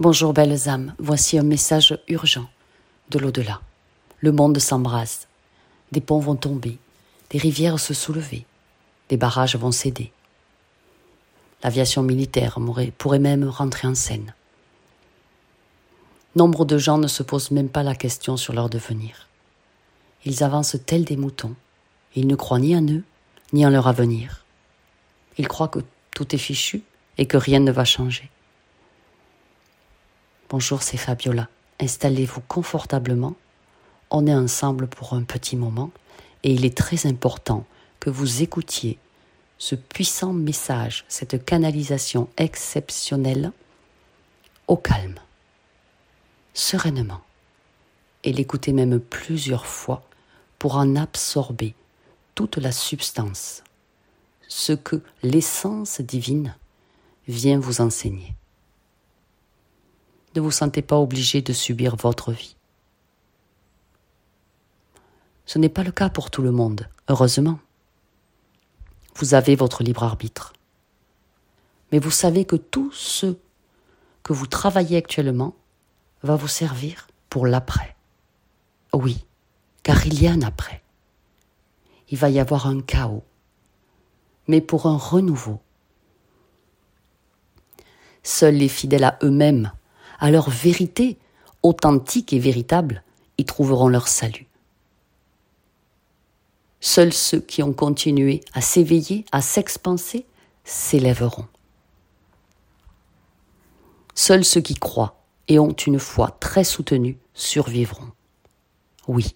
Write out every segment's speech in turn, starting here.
Bonjour belles âmes, voici un message urgent de l'au-delà. Le monde s'embrase, des ponts vont tomber, des rivières se soulever, des barrages vont céder. L'aviation militaire pourrait même rentrer en scène. Nombre de gens ne se posent même pas la question sur leur devenir. Ils avancent tels des moutons. Ils ne croient ni en eux, ni en leur avenir. Ils croient que tout est fichu et que rien ne va changer. Bonjour, c'est Fabiola. Installez-vous confortablement. On est ensemble pour un petit moment et il est très important que vous écoutiez ce puissant message, cette canalisation exceptionnelle au calme, sereinement, et l'écouter même plusieurs fois pour en absorber toute la substance, ce que l'essence divine vient vous enseigner. Ne vous sentez pas obligé de subir votre vie. Ce n'est pas le cas pour tout le monde, heureusement. Vous avez votre libre arbitre. Mais vous savez que tout ce que vous travaillez actuellement va vous servir pour l'après. Oui, car il y a un après. Il va y avoir un chaos, mais pour un renouveau. Seuls les fidèles à eux-mêmes à leur vérité authentique et véritable, y trouveront leur salut. Seuls ceux qui ont continué à s'éveiller, à s'expanser, s'élèveront. Seuls ceux qui croient et ont une foi très soutenue survivront. Oui,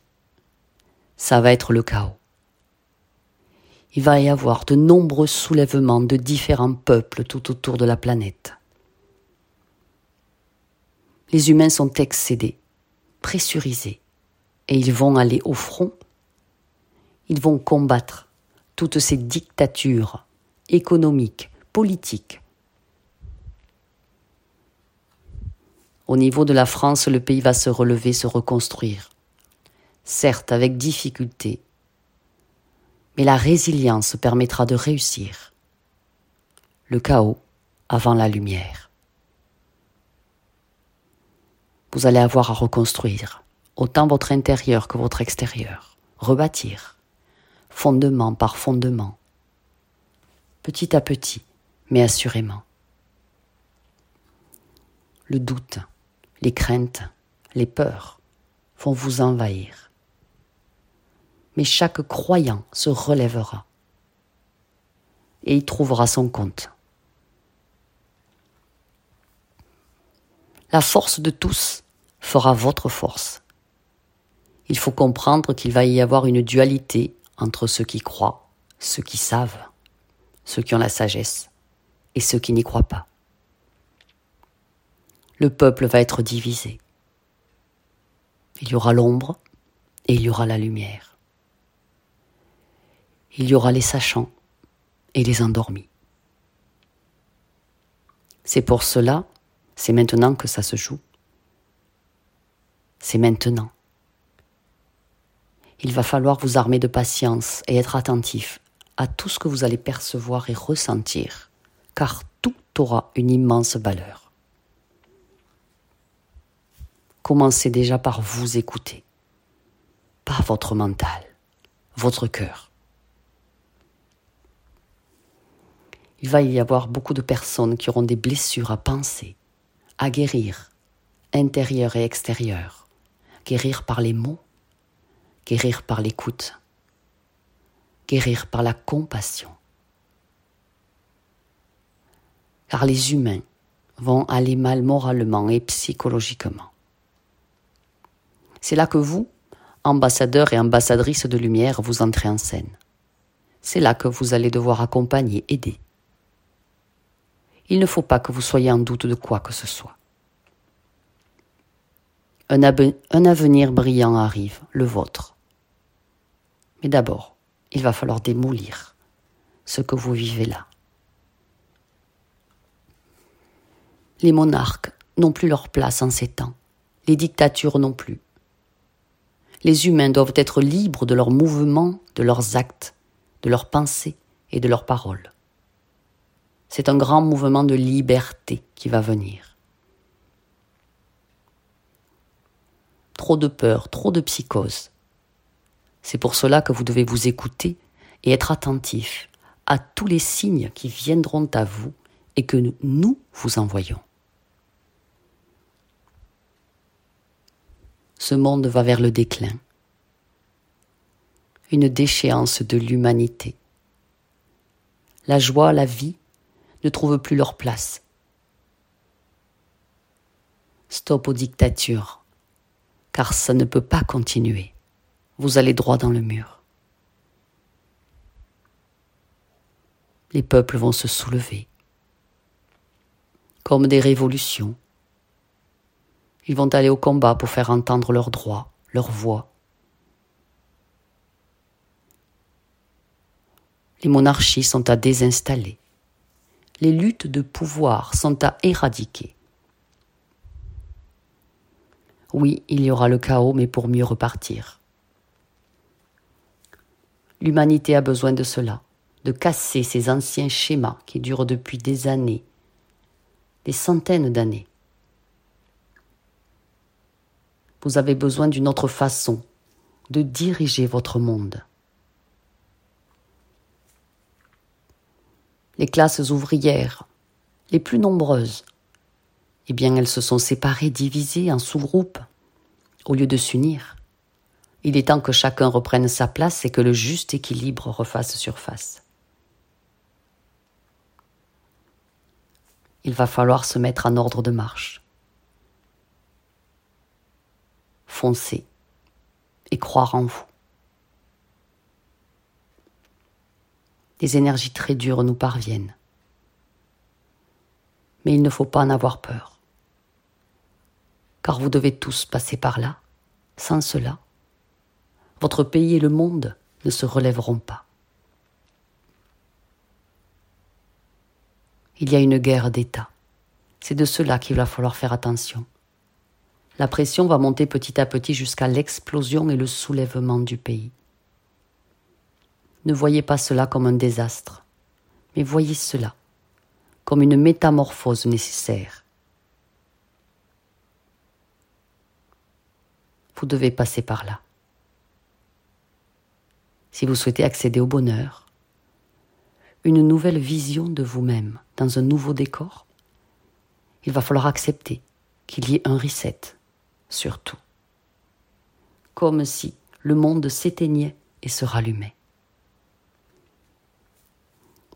ça va être le chaos. Il va y avoir de nombreux soulèvements de différents peuples tout autour de la planète les humains sont excédés, pressurisés, et ils vont aller au front, ils vont combattre toutes ces dictatures économiques, politiques. Au niveau de la France, le pays va se relever, se reconstruire. Certes, avec difficulté, mais la résilience permettra de réussir. Le chaos avant la lumière. Vous allez avoir à reconstruire, autant votre intérieur que votre extérieur, rebâtir, fondement par fondement, petit à petit, mais assurément. Le doute, les craintes, les peurs vont vous envahir. Mais chaque croyant se relèvera et y trouvera son compte. La force de tous fera votre force. Il faut comprendre qu'il va y avoir une dualité entre ceux qui croient, ceux qui savent, ceux qui ont la sagesse et ceux qui n'y croient pas. Le peuple va être divisé. Il y aura l'ombre et il y aura la lumière. Il y aura les sachants et les endormis. C'est pour cela, c'est maintenant que ça se joue c'est maintenant. Il va falloir vous armer de patience et être attentif à tout ce que vous allez percevoir et ressentir, car tout aura une immense valeur. Commencez déjà par vous écouter, pas votre mental, votre cœur. Il va y avoir beaucoup de personnes qui auront des blessures à penser, à guérir, intérieures et extérieures guérir par les mots, guérir par l'écoute, guérir par la compassion. Car les humains vont aller mal moralement et psychologiquement. C'est là que vous, ambassadeurs et ambassadrices de lumière, vous entrez en scène. C'est là que vous allez devoir accompagner, aider. Il ne faut pas que vous soyez en doute de quoi que ce soit. Un, avenir brillant arrive, le vôtre. Mais d'abord, il va falloir démolir ce que vous vivez là. Les monarques n'ont plus leur place en ces temps, les dictatures non plus. Les humains doivent être libres de leurs mouvements, de leurs actes, de leurs pensées et de leurs paroles. C'est un grand mouvement de liberté qui va venir. Trop de peur, trop de psychose. C'est pour cela que vous devez vous écouter et être attentif à tous les signes qui viendront à vous et que nous vous envoyons. Ce monde va vers le déclin, une déchéance de l'humanité. La joie, la vie ne trouvent plus leur place. Stop aux dictatures, car ça ne peut pas continuer. Vous allez droit dans le mur. Les peuples vont se soulever, comme des révolutions. Ils vont aller au combat pour faire entendre leurs droits, leurs voix. Les monarchies sont à désinstaller. Les luttes de pouvoir sont à éradiquer. Oui, il y aura le chaos, mais pour mieux repartir. L'humanité a besoin de cela, de casser ces anciens schémas qui durent depuis des années, des centaines d'années. Vous avez besoin d'une autre façon de diriger votre monde. Les classes ouvrières, les plus nombreuses, eh bien elles se sont séparées, divisées en sous-groupes, au lieu de s'unir. Il est temps que chacun reprenne sa place et que le juste équilibre refasse surface. Il va falloir se mettre en ordre de marche. Foncez et croire en vous. Des énergies très dures nous parviennent. Mais il ne faut pas en avoir peur car vous devez tous passer par là. Sans cela, votre pays et le monde ne se relèveront pas. Il y a une guerre d'État. C'est de cela qu'il va falloir faire attention. La pression va monter petit à petit jusqu'à l'explosion et le soulèvement du pays. Ne voyez pas cela comme un désastre, mais voyez cela comme une métamorphose nécessaire devez passer par là. Si vous souhaitez accéder au bonheur, une nouvelle vision de vous-même dans un nouveau décor, il va falloir accepter qu'il y ait un reset, surtout. Comme si le monde s'éteignait et se rallumait.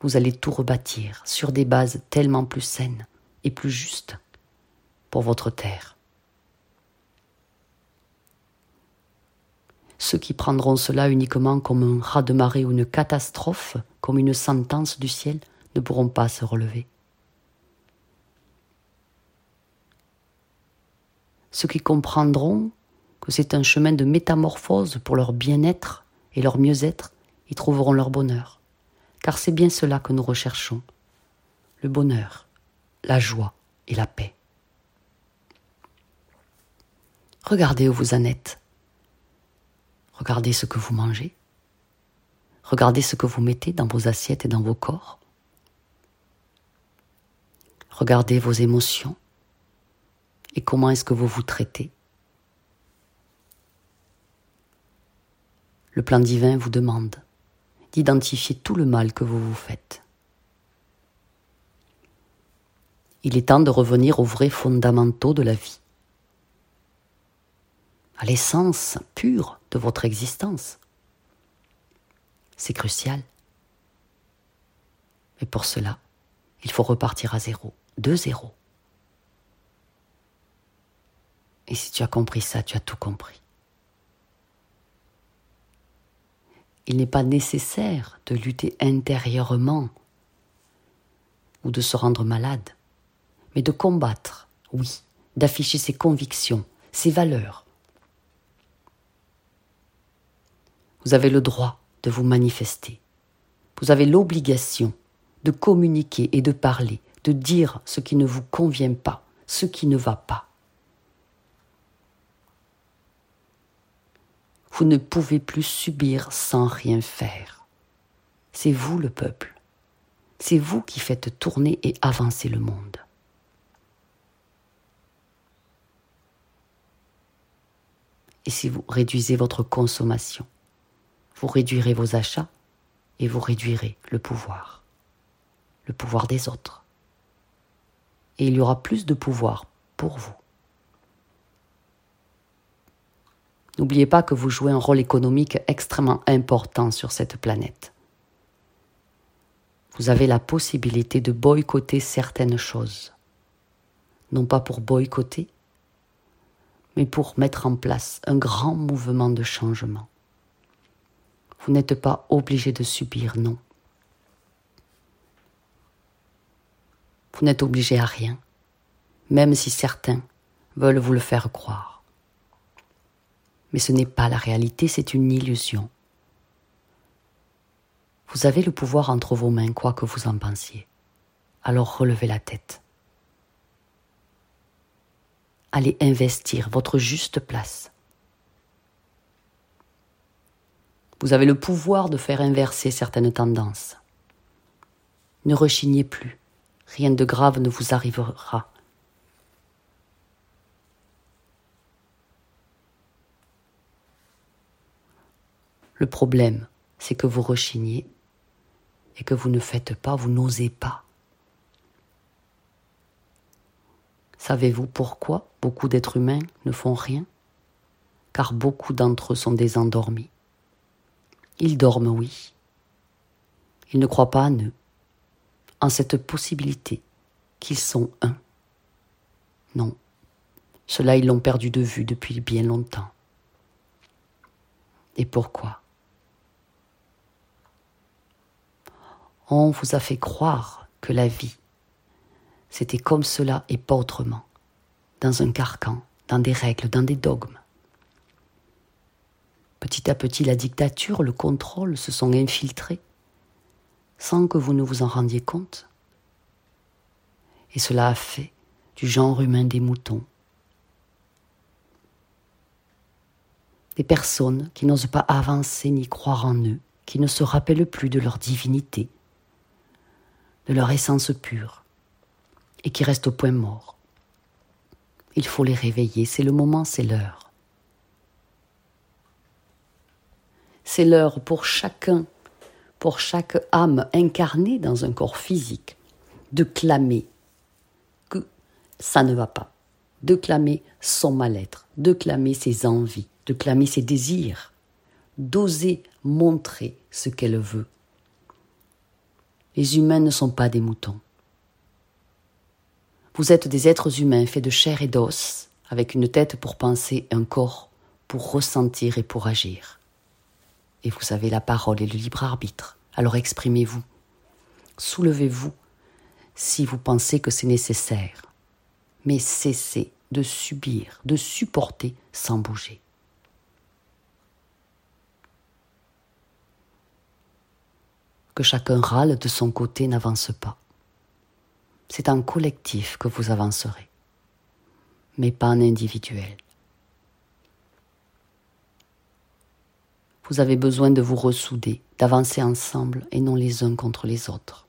Vous allez tout rebâtir sur des bases tellement plus saines et plus justes pour votre terre. Ceux qui prendront cela uniquement comme un raz de marée ou une catastrophe, comme une sentence du ciel, ne pourront pas se relever. Ceux qui comprendront que c'est un chemin de métamorphose pour leur bien-être et leur mieux-être, y trouveront leur bonheur. Car c'est bien cela que nous recherchons. Le bonheur, la joie et la paix. Regardez où vous en êtes. Regardez ce que vous mangez. Regardez ce que vous mettez dans vos assiettes et dans vos corps. Regardez vos émotions et comment est-ce que vous vous traitez. Le plan divin vous demande d'identifier tout le mal que vous vous faites. Il est temps de revenir aux vrais fondamentaux de la vie à l'essence pure de votre existence. C'est crucial. Mais pour cela, il faut repartir à zéro, de zéro. Et si tu as compris ça, tu as tout compris. Il n'est pas nécessaire de lutter intérieurement ou de se rendre malade, mais de combattre, oui, d'afficher ses convictions, ses valeurs, Vous avez le droit de vous manifester. Vous avez l'obligation de communiquer et de parler, de dire ce qui ne vous convient pas, ce qui ne va pas. Vous ne pouvez plus subir sans rien faire. C'est vous le peuple. C'est vous qui faites tourner et avancer le monde. et si vous réduisez votre consommation, vous réduirez vos achats et vous réduirez le pouvoir, le pouvoir des autres. Et il y aura plus de pouvoir pour vous. N'oubliez pas que vous jouez un rôle économique extrêmement important sur cette planète. Vous avez la possibilité de boycotter certaines choses. Non pas pour boycotter, mais pour mettre en place un grand mouvement de changement. Vous n'êtes pas obligé de subir, non. Vous n'êtes obligé à rien, même si certains veulent vous le faire croire. Mais ce n'est pas la réalité, c'est une illusion. Vous avez le pouvoir entre vos mains, quoi que vous en pensiez. Alors relevez la tête allez investir votre juste place. Vous avez le pouvoir de faire inverser certaines tendances. Ne rechignez plus, rien de grave ne vous arrivera. Le problème, c'est que vous rechignez et que vous ne faites pas, vous n'osez pas. Savez-vous pourquoi beaucoup d'êtres humains ne font rien? Car beaucoup d'entre eux sont des endormis. Ils dorment, oui. Ils ne croient pas en eux, en cette possibilité qu'ils sont un. Non, cela ils l'ont perdu de vue depuis bien longtemps. Et pourquoi? On vous a fait croire que la vie c'était comme cela et pas autrement, dans un carcan, dans des règles, dans des dogmes. Petit à petit, la dictature, le contrôle se sont infiltrés, sans que vous ne vous en rendiez compte. Et cela a fait du genre humain des moutons. Des personnes qui n'osent pas avancer ni croire en eux, qui ne se rappellent plus de leur divinité, de leur essence pure, et qui restent au point mort. Il faut les réveiller, c'est le moment, c'est l'heure. C'est l'heure pour chacun, pour chaque âme incarnée dans un corps physique, de clamer que ça ne va pas, de clamer son mal-être, de clamer ses envies, de clamer ses désirs, d'oser montrer ce qu'elle veut. Les humains ne sont pas des moutons. Vous êtes des êtres humains faits de chair et d'os, avec une tête pour penser, un corps pour ressentir et pour agir. Et vous avez la parole et le libre arbitre, alors exprimez-vous. Soulevez-vous si vous pensez que c'est nécessaire. Mais cessez de subir, de supporter sans bouger. Que chacun râle de son côté n'avance pas c'est en collectif que vous avancerez, mais pas en individuel. Vous avez besoin de vous ressouder, d'avancer ensemble et non les uns contre les autres.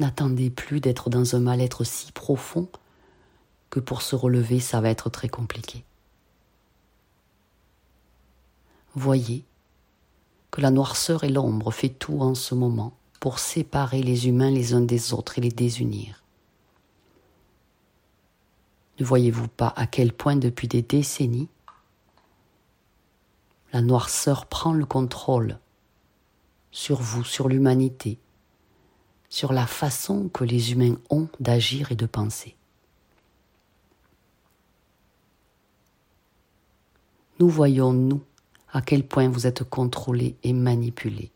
N'attendez plus d'être dans un mal-être si profond que pour se relever, ça va être très compliqué. Voyez que la noirceur et l'ombre fait tout en ce moment pour séparer les humains les uns des autres et les désunir. Ne voyez-vous pas à quel point depuis des décennies la noirceur prend le contrôle sur vous, sur l'humanité, sur la façon que les humains ont d'agir et de penser? Nous voyons, nous, à quel point vous êtes contrôlé et manipulé.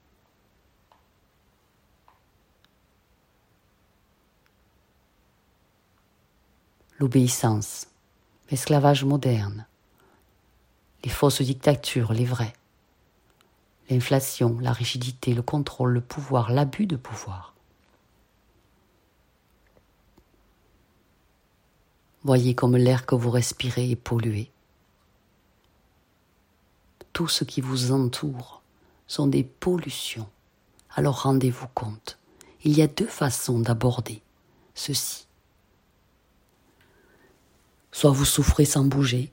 L'obéissance, l'esclavage moderne, les fausses dictatures, les vraies, l'inflation, la rigidité, le contrôle, le pouvoir, l'abus de pouvoir. Voyez comme l'air que vous respirez est pollué tout ce qui vous entoure sont des pollutions. Alors rendez-vous compte, il y a deux façons d'aborder ceci. Soit vous souffrez sans bouger,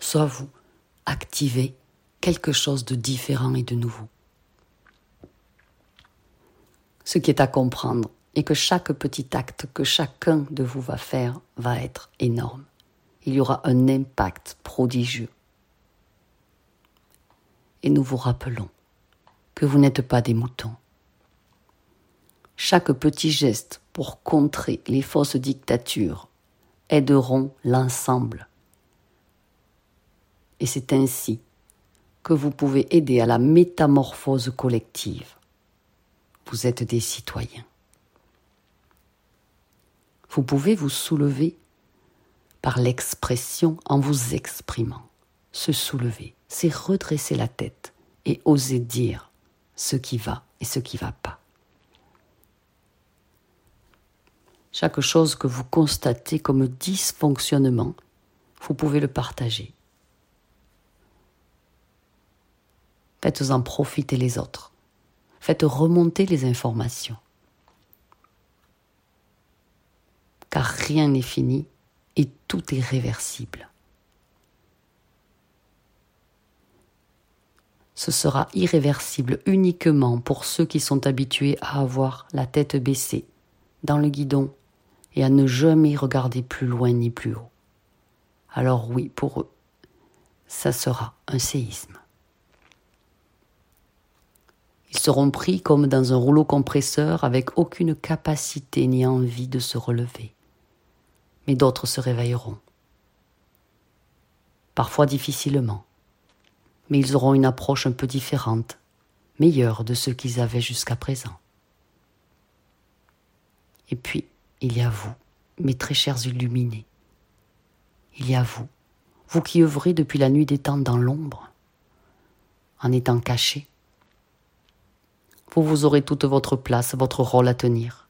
soit vous activez quelque chose de différent et de nouveau. Ce qui est à comprendre est que chaque petit acte que chacun de vous va faire va être énorme. Il y aura un impact prodigieux. Et nous vous rappelons que vous n'êtes pas des moutons. Chaque petit geste pour contrer les fausses dictatures aideront l'ensemble. Et c'est ainsi que vous pouvez aider à la métamorphose collective. Vous êtes des citoyens. Vous pouvez vous soulever par l'expression en vous exprimant. Se soulever, c'est redresser la tête et oser dire ce qui va et ce qui ne va pas. Chaque chose que vous constatez comme dysfonctionnement, vous pouvez le partager. Faites-en profiter les autres. Faites remonter les informations. Car rien n'est fini et tout est réversible. Ce sera irréversible uniquement pour ceux qui sont habitués à avoir la tête baissée dans le guidon et à ne jamais regarder plus loin ni plus haut. Alors oui, pour eux, ça sera un séisme. Ils seront pris comme dans un rouleau compresseur avec aucune capacité ni envie de se relever. Mais d'autres se réveilleront. Parfois difficilement. Mais ils auront une approche un peu différente, meilleure de ce qu'ils avaient jusqu'à présent. Et puis, il y a vous, mes très chers illuminés. Il y a vous, vous qui œuvrez depuis la nuit des temps dans l'ombre, en étant cachés. Vous, vous aurez toute votre place, votre rôle à tenir.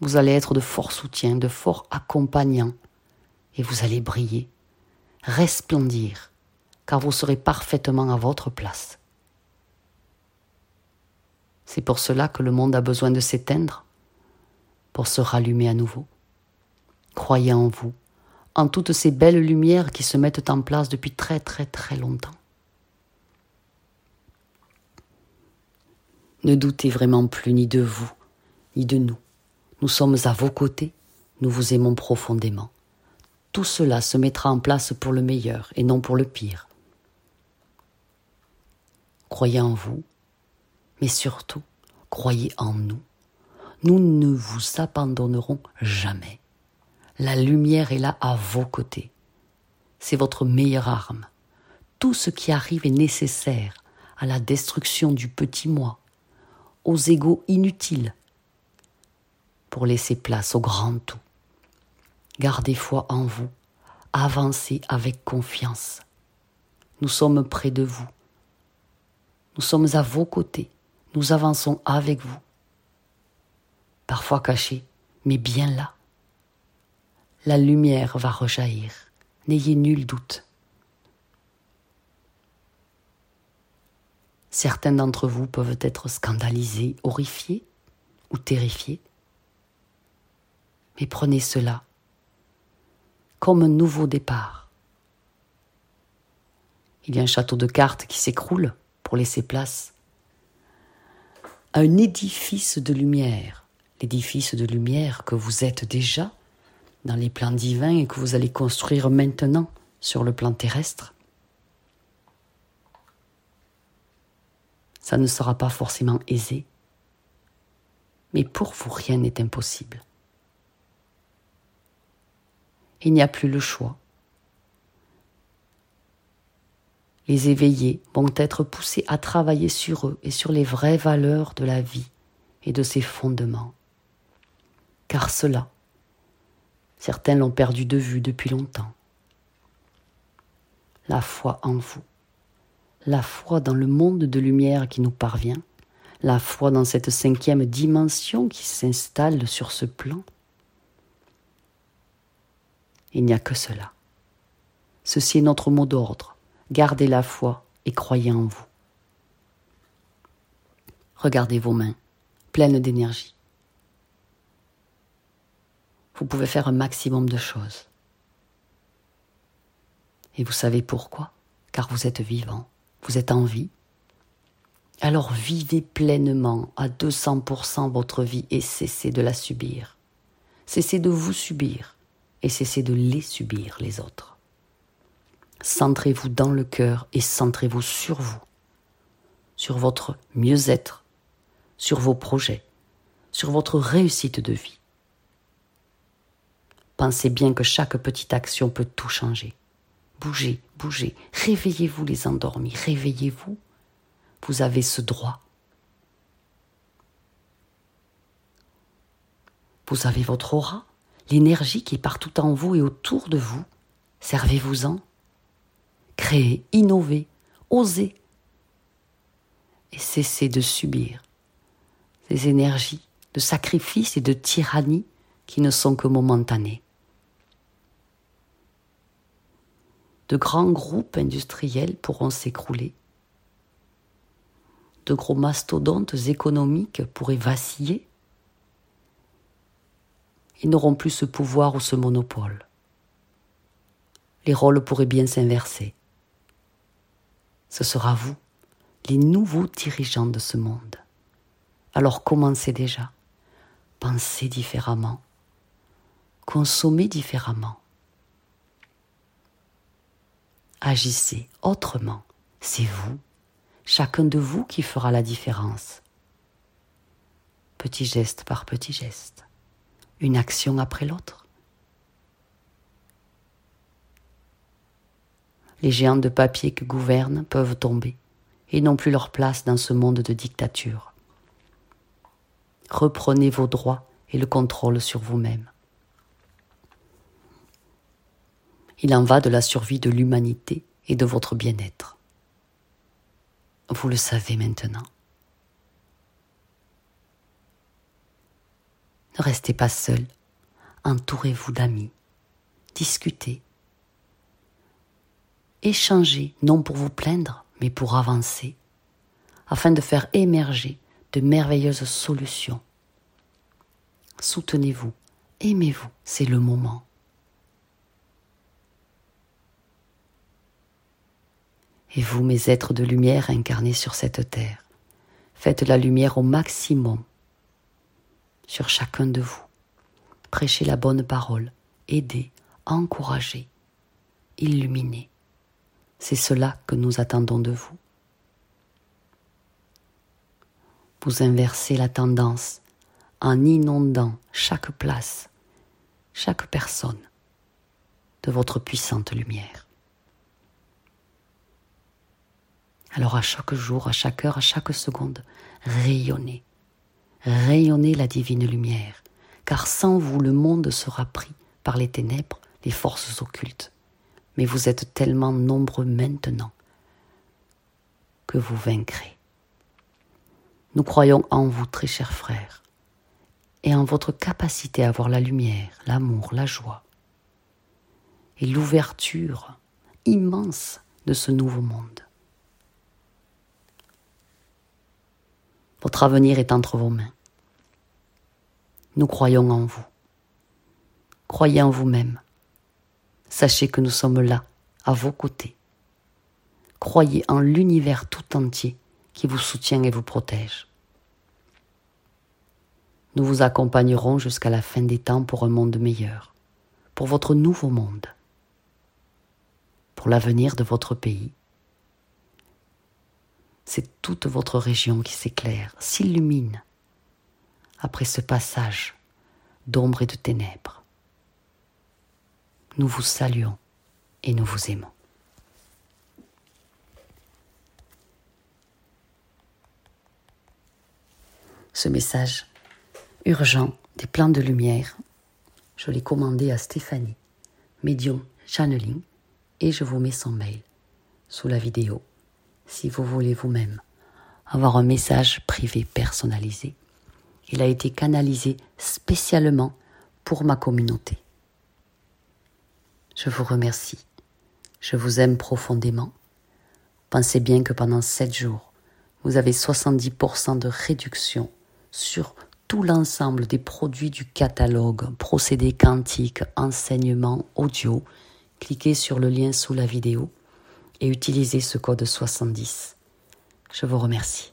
Vous allez être de forts soutiens, de forts accompagnants, et vous allez briller, resplendir, car vous serez parfaitement à votre place. C'est pour cela que le monde a besoin de s'éteindre pour se rallumer à nouveau. Croyez en vous, en toutes ces belles lumières qui se mettent en place depuis très très très longtemps. Ne doutez vraiment plus ni de vous, ni de nous. Nous sommes à vos côtés, nous vous aimons profondément. Tout cela se mettra en place pour le meilleur et non pour le pire. Croyez en vous, mais surtout, croyez en nous. Nous ne vous abandonnerons jamais. La lumière est là à vos côtés. C'est votre meilleure arme. Tout ce qui arrive est nécessaire à la destruction du petit moi, aux égaux inutiles, pour laisser place au grand tout. Gardez foi en vous, avancez avec confiance. Nous sommes près de vous. Nous sommes à vos côtés. Nous avançons avec vous parfois caché, mais bien là. La lumière va rejaillir, n'ayez nul doute. Certains d'entre vous peuvent être scandalisés, horrifiés ou terrifiés. Mais prenez cela comme un nouveau départ. Il y a un château de cartes qui s'écroule pour laisser place à un édifice de lumière l'édifice de lumière que vous êtes déjà dans les plans divins et que vous allez construire maintenant sur le plan terrestre. Ça ne sera pas forcément aisé, mais pour vous rien n'est impossible. Il n'y a plus le choix. Les éveillés vont être poussés à travailler sur eux et sur les vraies valeurs de la vie et de ses fondements car cela, certains l'ont perdu de vue depuis longtemps. La foi en vous, la foi dans le monde de lumière qui nous parvient, la foi dans cette cinquième dimension qui s'installe sur ce plan. Il n'y a que cela. Ceci est notre mot d'ordre. Gardez la foi et croyez en vous. Regardez vos mains, pleines d'énergie. Vous pouvez faire un maximum de choses. Et vous savez pourquoi? Car vous êtes vivant, vous êtes en vie. Alors vivez pleinement à 200% votre vie et cessez de la subir. Cessez de vous subir et cessez de les subir, les autres. Centrez-vous dans le cœur et centrez-vous sur vous, sur votre mieux-être, sur vos projets, sur votre réussite de vie. Pensez bien que chaque petite action peut tout changer. Bougez, bougez, réveillez-vous les endormis, réveillez-vous. Vous avez ce droit. Vous avez votre aura, l'énergie qui est partout en vous et autour de vous. Servez-vous-en. Créez, innovez, osez. Et cessez de subir ces énergies de sacrifice et de tyrannie qui ne sont que momentanées. De grands groupes industriels pourront s'écrouler. De gros mastodontes économiques pourraient vaciller. Ils n'auront plus ce pouvoir ou ce monopole. Les rôles pourraient bien s'inverser. Ce sera vous, les nouveaux dirigeants de ce monde. Alors commencez déjà. Pensez différemment. Consommez différemment. Agissez autrement. C'est vous, chacun de vous qui fera la différence. Petit geste par petit geste. Une action après l'autre. Les géants de papier que gouvernent peuvent tomber et n'ont plus leur place dans ce monde de dictature reprenez vos droits et le contrôle sur vous-même. Il en va de la survie de l'humanité et de votre bien-être. Vous le savez maintenant. Ne restez pas seul, entourez-vous d'amis, discutez, échangez, non pour vous plaindre, mais pour avancer, afin de faire émerger de merveilleuses solutions. Soutenez-vous, aimez-vous, c'est le moment. Et vous, mes êtres de lumière incarnés sur cette terre, faites la lumière au maximum sur chacun de vous. Prêchez la bonne parole, aidez, encouragez, illuminez. C'est cela que nous attendons de vous. vous inversez la tendance en inondant chaque place, chaque personne de votre puissante lumière. Alors à chaque jour, à chaque heure, à chaque seconde, rayonnez, rayonnez la divine lumière, car sans vous le monde sera pris par les ténèbres, les forces occultes. Mais vous êtes tellement nombreux maintenant que vous vaincrez. Nous croyons en vous, très chers frères, et en votre capacité à voir la lumière, l'amour, la joie, et l'ouverture immense de ce nouveau monde. Votre avenir est entre vos mains. Nous croyons en vous. Croyez en vous-même. Sachez que nous sommes là, à vos côtés. Croyez en l'univers tout entier qui vous soutient et vous protège. Nous vous accompagnerons jusqu'à la fin des temps pour un monde meilleur, pour votre nouveau monde, pour l'avenir de votre pays. C'est toute votre région qui s'éclaire, s'illumine après ce passage d'ombre et de ténèbres. Nous vous saluons et nous vous aimons. ce message urgent des plans de lumière. Je l'ai commandé à Stéphanie, médium channeling, et je vous mets son mail sous la vidéo si vous voulez vous-même avoir un message privé personnalisé. Il a été canalisé spécialement pour ma communauté. Je vous remercie. Je vous aime profondément. Pensez bien que pendant sept jours, vous avez 70% de réduction sur tout l'ensemble des produits du catalogue, procédés quantiques, enseignement audio, cliquez sur le lien sous la vidéo et utilisez ce code 70. Je vous remercie.